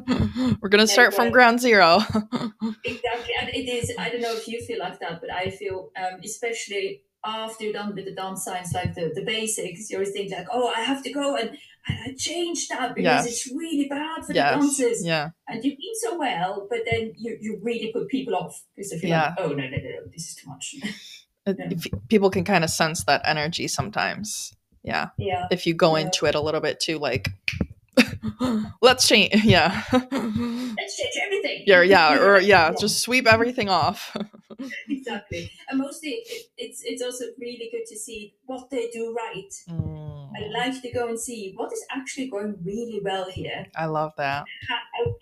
A: we're going to start from ground zero.
B: Exactly, and it is. I don't know if you feel like that, but I feel, um, especially after you're done with the dance science, like the, the basics, you always think like, oh, I have to go and, and change that because
A: Yes.
B: it's really bad for
A: yes.
B: the dancers.
A: Yeah.
B: And you mean so well, but then you, you really put people off because they feel
A: Yeah.
B: like, oh no, no, no, no, this is too much. Yeah.
A: people can kind of sense that energy sometimes. Yeah.
B: yeah.
A: If you go
B: Yeah.
A: into it a little bit too like let's change yeah.
B: Let's change everything.
A: yeah, yeah, or yeah, just sweep everything off.
B: exactly. And mostly, it, it's it's also really good to see what they do right.
A: Mm,
B: I like to go and see what is actually going really well here.
A: I love that.
B: How,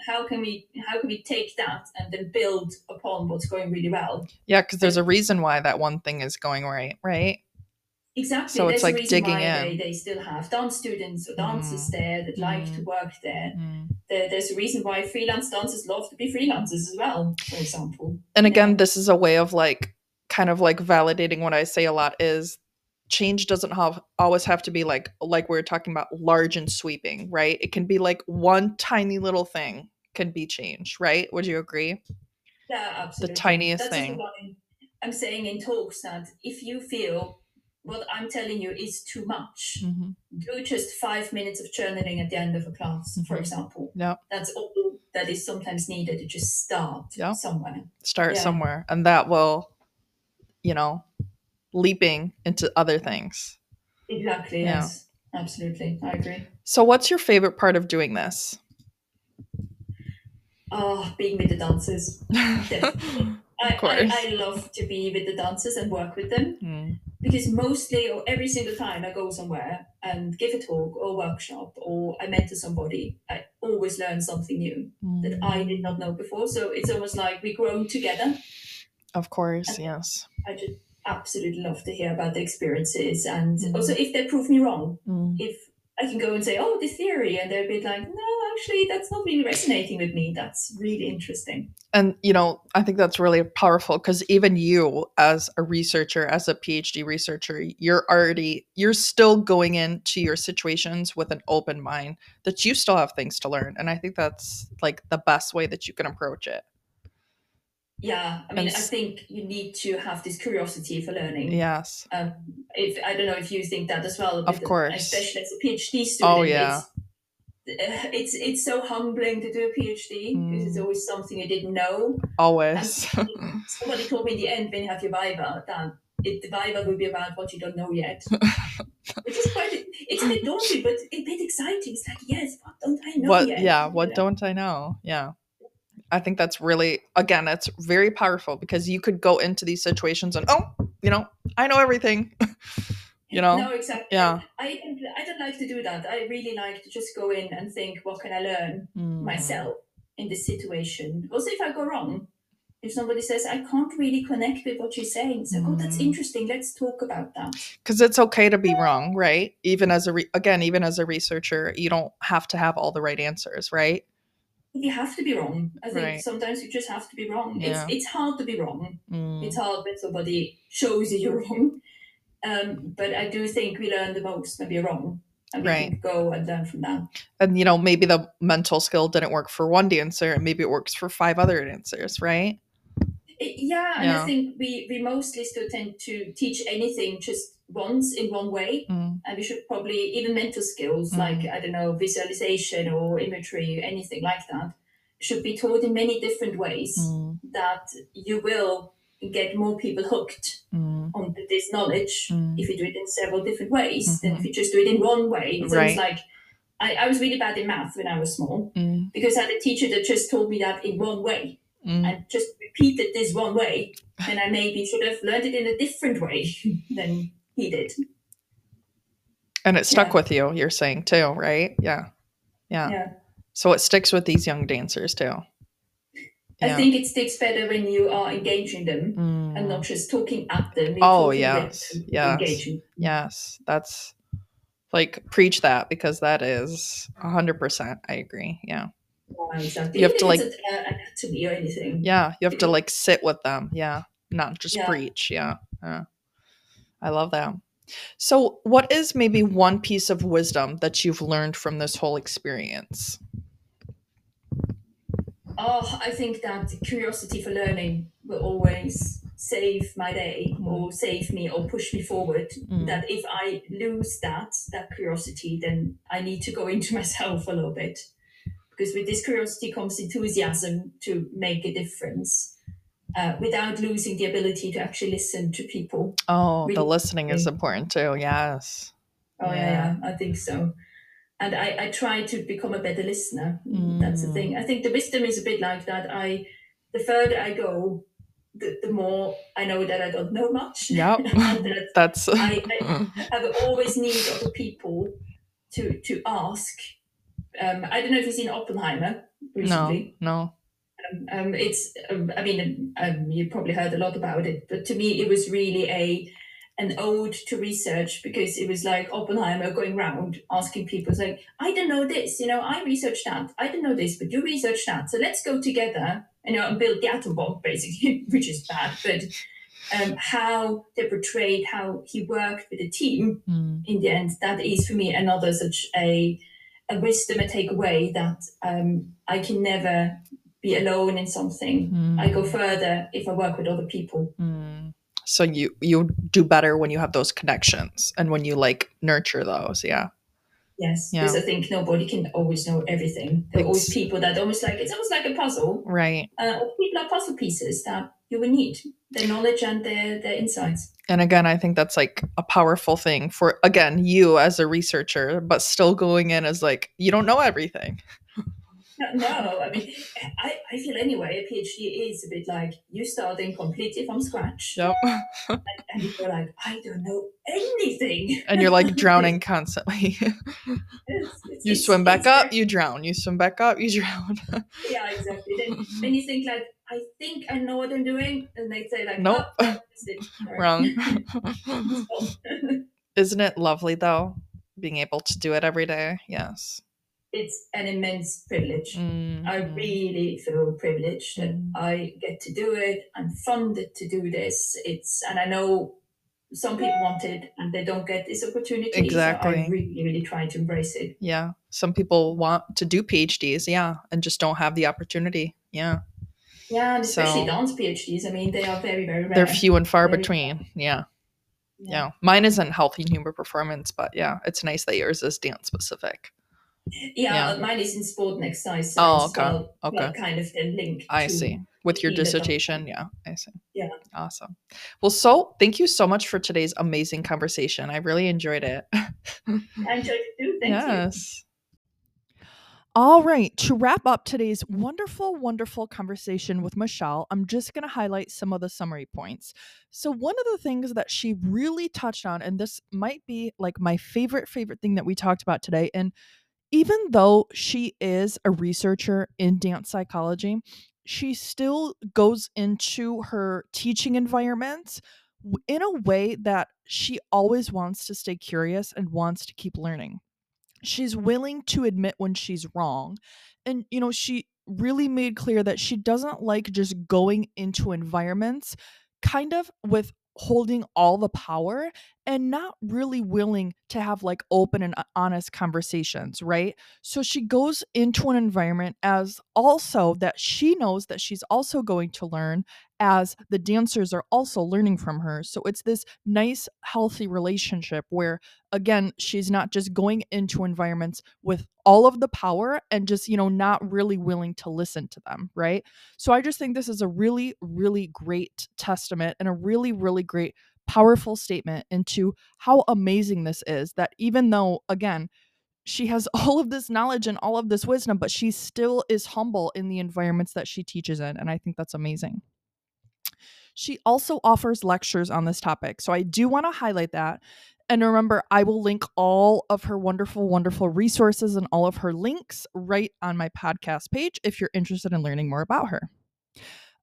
B: how can we how can we take that and then build upon what's going really well?
A: Yeah, because there's a reason why that one thing is going right, right?
B: Exactly.
A: So it's
B: There's
A: like digging
B: why
A: in.
B: They, they still have dance students or dancers
A: Mm.
B: there that like to
A: Mm.
B: work there.
A: Mm.
B: there. There's a reason why freelance dancers love to be freelancers as well, for example.
A: And again,
B: Yeah.
A: this is a way of like kind of like validating what I say a lot is change doesn't have always have to be like like we are talking about large and sweeping, right? It can be like one tiny little thing can be changed, right? Would you agree?
B: Yeah, absolutely.
A: The tiniest
B: That's
A: thing.
B: I'm saying in talks that if you feel what I'm telling you is too much,
A: Mm-hmm.
B: do just five minutes of journaling at the end of a class, for
A: Mhm.
B: example.
A: Yep.
B: That's all that is sometimes needed to just start
A: Yep.
B: somewhere.
A: Start
B: Yeah.
A: somewhere, and that will, you know, leaping into other things.
B: Exactly,
A: Yeah.
B: yes. Absolutely. I agree.
A: So, what's your favorite part of doing this?
B: Oh, being with the dancers. I,
A: Of course.
B: I, I love to be with the dancers and work with them
A: Mm,
B: because mostly or every single time I go somewhere and give a talk or workshop or I mentor somebody, I always learn something new that I did not know before. So it's almost like we grow together.
A: Of course, yes.
B: I just absolutely love to hear about the experiences and
A: Mhm.
B: also if they prove me wrong,
A: Mm.
B: if I can go and say, oh, this theory, and they'll be like, no, actually, that's not really resonating with me. That's really interesting.
A: And you know, I think that's really powerful because even you, as a researcher, as a PhD researcher, you're already you're still going into your situations with an open mind that you still have things to learn, and I think that's like the best way that you can approach it.
B: Yeah, I mean, I think you need to have this curiosity for learning.
A: Yes.
B: Um, if I don't know if you think that as well,
A: Of course.
B: especially as a PhD student.
A: Oh, yeah.
B: It's, it's it's so humbling to do a PhD because it's
A: Mm.
B: always something you didn't know.
A: Always.
B: Somebody told me in the end when you have your viva that it, the viva will be about what you don't know yet. Which is quite it's a bit daunting, but a bit exciting. It's like yes, what don't I know
A: what
B: yet?
A: yeah what
B: know?
A: don't i know yeah i think that's really again it's very powerful because you could go into these situations and oh you know i know everything you know
B: No, exactly.
A: yeah
B: I don't, I don't like to do that. I really like to just go in and think, what can I learn
A: Mm.
B: myself in this situation? Also, if I go wrong, if somebody says, I can't really connect with what you're saying, so, oh, that's
A: Mm.
B: interesting. Let's talk about that.
A: because it's okay to be wrong right even as a re- again even as a researcher you don't have to have all the right answers right
B: You have to be wrong. I think
A: Right.
B: sometimes you just have to be wrong.
A: Yeah.
B: It's, it's hard to be wrong.
A: Mm.
B: It's hard when somebody shows you you're wrong. Um, but I do think we learn the most when we're wrong. And we
A: Right.
B: go and learn from that.
A: and you know maybe the mental skill didn't work for one dancer and maybe it works for five other dancers right
B: yeah, and
A: Yeah.
B: I think we, we mostly still tend to teach anything just once in one way.
A: Mm.
B: And we should probably, even mental skills
A: Mm.
B: like, I don't know, visualization or imagery, anything like that, should be taught in many different ways
A: Mm.
B: that you will get more people hooked
A: Mm.
B: on this knowledge
A: Mm.
B: if you do it in several different ways than
A: Mhm.
B: if you just do it in one way. It's
A: Right.
B: almost like I, I was really bad in math when I was small
A: Mm.
B: because I had a teacher that just told me that in one way
A: Mm.
B: and just repeated this one way, and I maybe should have learned it in a different way than he did.
A: and it stuck
B: Yeah.
A: with you you're saying too right yeah yeah
B: Yeah.
A: so it sticks with these young dancers too
B: I think it sticks better when you are engaging them
A: Mm.
B: and not just talking at them.
A: Oh, yes, yes.
B: Engaging.
A: Yes, that's like preach that because that is a hundred percent. I agree. Yeah,
B: exactly.
A: You have
B: Even
A: to,
B: like uh, anatomy or anything.
A: yeah. You have to like sit with them. Yeah, not just
B: Yeah.
A: preach. Yeah, yeah. I love that. So, what is maybe one piece of wisdom that you've learned from this whole experience?
B: Oh, I think that curiosity for learning will always save my day or save me or push me forward.
A: Mm.
B: That if I lose that, that curiosity, then I need to go into myself a little bit. Because with this curiosity comes enthusiasm to make a difference uh, without losing the ability to actually listen to people.
A: Oh, the
B: Really-
A: listening is important too. Yes.
B: Oh, Yeah.
A: yeah,
B: I think so. And I, I try to become a better listener. That's the
A: Mm.
B: thing. I think the wisdom is a bit like that. I, the further I go, the, the more I know that I don't know much. Yeah, that
A: That's.
B: I, I have always need other people to to ask. Um, I don't know if you've seen Oppenheimer
A: no,
B: recently.
A: no.
B: Um, it's, um, I mean, um, you probably heard a lot about it, but to me, it was really a an ode to research because it was like Oppenheimer going round asking people, like, I don't know this, you know, I researched that, I don't know this, but you researched that, so let's go together, and, you know, and build the atom bomb, basically, which is bad, but um, how they portrayed how he worked with the team
A: Mm.
B: in the end, that is for me another such a a wisdom, a takeaway that um, I can never be alone in something. I go further if I work with other people.
A: Mm. So you you do better when you have those connections and when you like nurture those. Yeah.
B: Yes,
A: Yeah.
B: because I think nobody can always know everything. There are always people that almost like it's almost like a puzzle.
A: Right.
B: Uh, people are puzzle pieces that you will need their knowledge and their their insights.
A: And again, I think that's like a powerful thing for again, you as a researcher, but still going in as like you don't know everything.
B: No, I mean, I, I feel anyway, a PhD is a bit like you starting completely from scratch.
A: Yep.
B: and, and you're like, I don't know anything.
A: and you're like drowning constantly.
B: It's- it's-
A: you swim back up, you drown. You swim back up, you drown.
B: Yeah, exactly. Then, then you think like, I think I know what I'm doing, and they say like,
A: Nope.
B: "Oh,
A: Wrong. Isn't it lovely though? Being able to do it every day. Yes.
B: It's an immense privilege. I
A: Mhm.
B: really feel privileged that
A: Mm.
B: I get to do it. I'm funded to do this. It's and I know some people want it and they don't get this opportunity. So
A: Exactly.
B: I really, really try to embrace it.
A: Yeah. Some people want to do PhDs, yeah, and just don't have the opportunity. Yeah.
B: Yeah, and especially
A: So-
B: dance PhDs. I mean, they are very, very rare.
A: They're few and far
B: Very-
A: between. Yeah. Yeah. Mine isn't healthy human performance, but yeah, it's nice that yours is dance specific.
B: Yeah,
A: Yeah.
B: mine is in sport and exercise.
A: Oh, okay. Okay.
B: kind of the link.
A: I see. With your dissertation. Yeah, I see.
B: Yeah.
A: Awesome. Well, so thank you so much for today's amazing conversation. I really enjoyed it.
B: I enjoyed it too. Thank you.
A: yes. All right, to wrap up today's wonderful, wonderful conversation with Michelle, I'm just going to highlight some of the summary points. So, one of the things that she really touched on, and this might be like my favorite, favorite thing that we talked about today, and even though she is a researcher in dance psychology, she still goes into her teaching environments in a way that she always wants to stay curious and wants to keep learning. She's willing to admit when she's wrong. And, you know, she really made clear that she doesn't like just going into environments kind of with holding all the power and not really willing to have like open and uh, honest conversations, right? So she goes into an environment as also that she knows that she's also going to learn as the dancers are also learning from her. So it's this nice, healthy relationship where, again, she's not just going into environments with all of the power and just, you know, not really willing to listen to them, right? So I just think this is a really, really great testament and a really, really great, powerful statement into how amazing this is that even though, again, she has all of this knowledge and all of this wisdom, but she still is humble in the environments that she teaches in. And I think that's amazing. She also offers lectures on this topic. So I do want to highlight that. And remember, I will link all of her wonderful, wonderful resources and all of her links right on my podcast page if you're interested in learning more about her.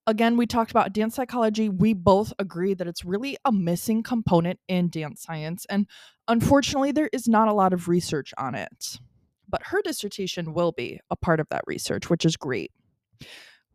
A: Again, we talked about dance psychology. We both agree that it's really a missing component in dance science. And unfortunately, there is not a lot of research on it. But her dissertation will be a part of that research, which is great.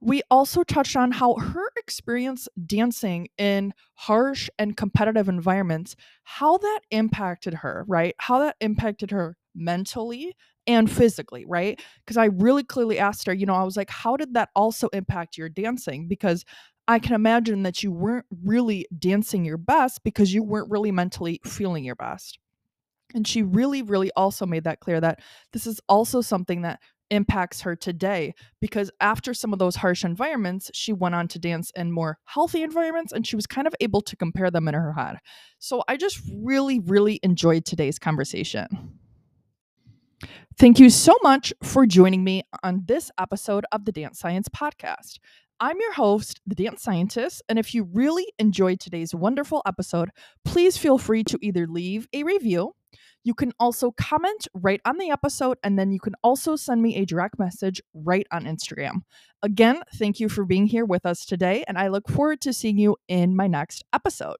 A: We also touched on how her experience dancing in harsh and competitive environments, how that impacted her, right? How that impacted her mentally and physically, right? Because I really clearly asked her, you know, I was like, how did that also impact your dancing? Because I can imagine that you weren't really dancing your best because you weren't really mentally feeling your best. And she really, really also made that clear that this is also something that impacts her today because after some of those harsh environments, she went on to dance in more healthy environments and she was kind of able to compare them in her head. So I just really, really enjoyed today's conversation. Thank you so much for joining me on this episode of the Dance Science Podcast. I'm your host, the Dance Scientist, and if you really enjoyed today's wonderful episode, please feel free to either leave a review. You can also comment right on the episode, and then you can also send me a direct message right on Instagram. Again, thank you for being here with us today, and I look forward to seeing you in my next episode.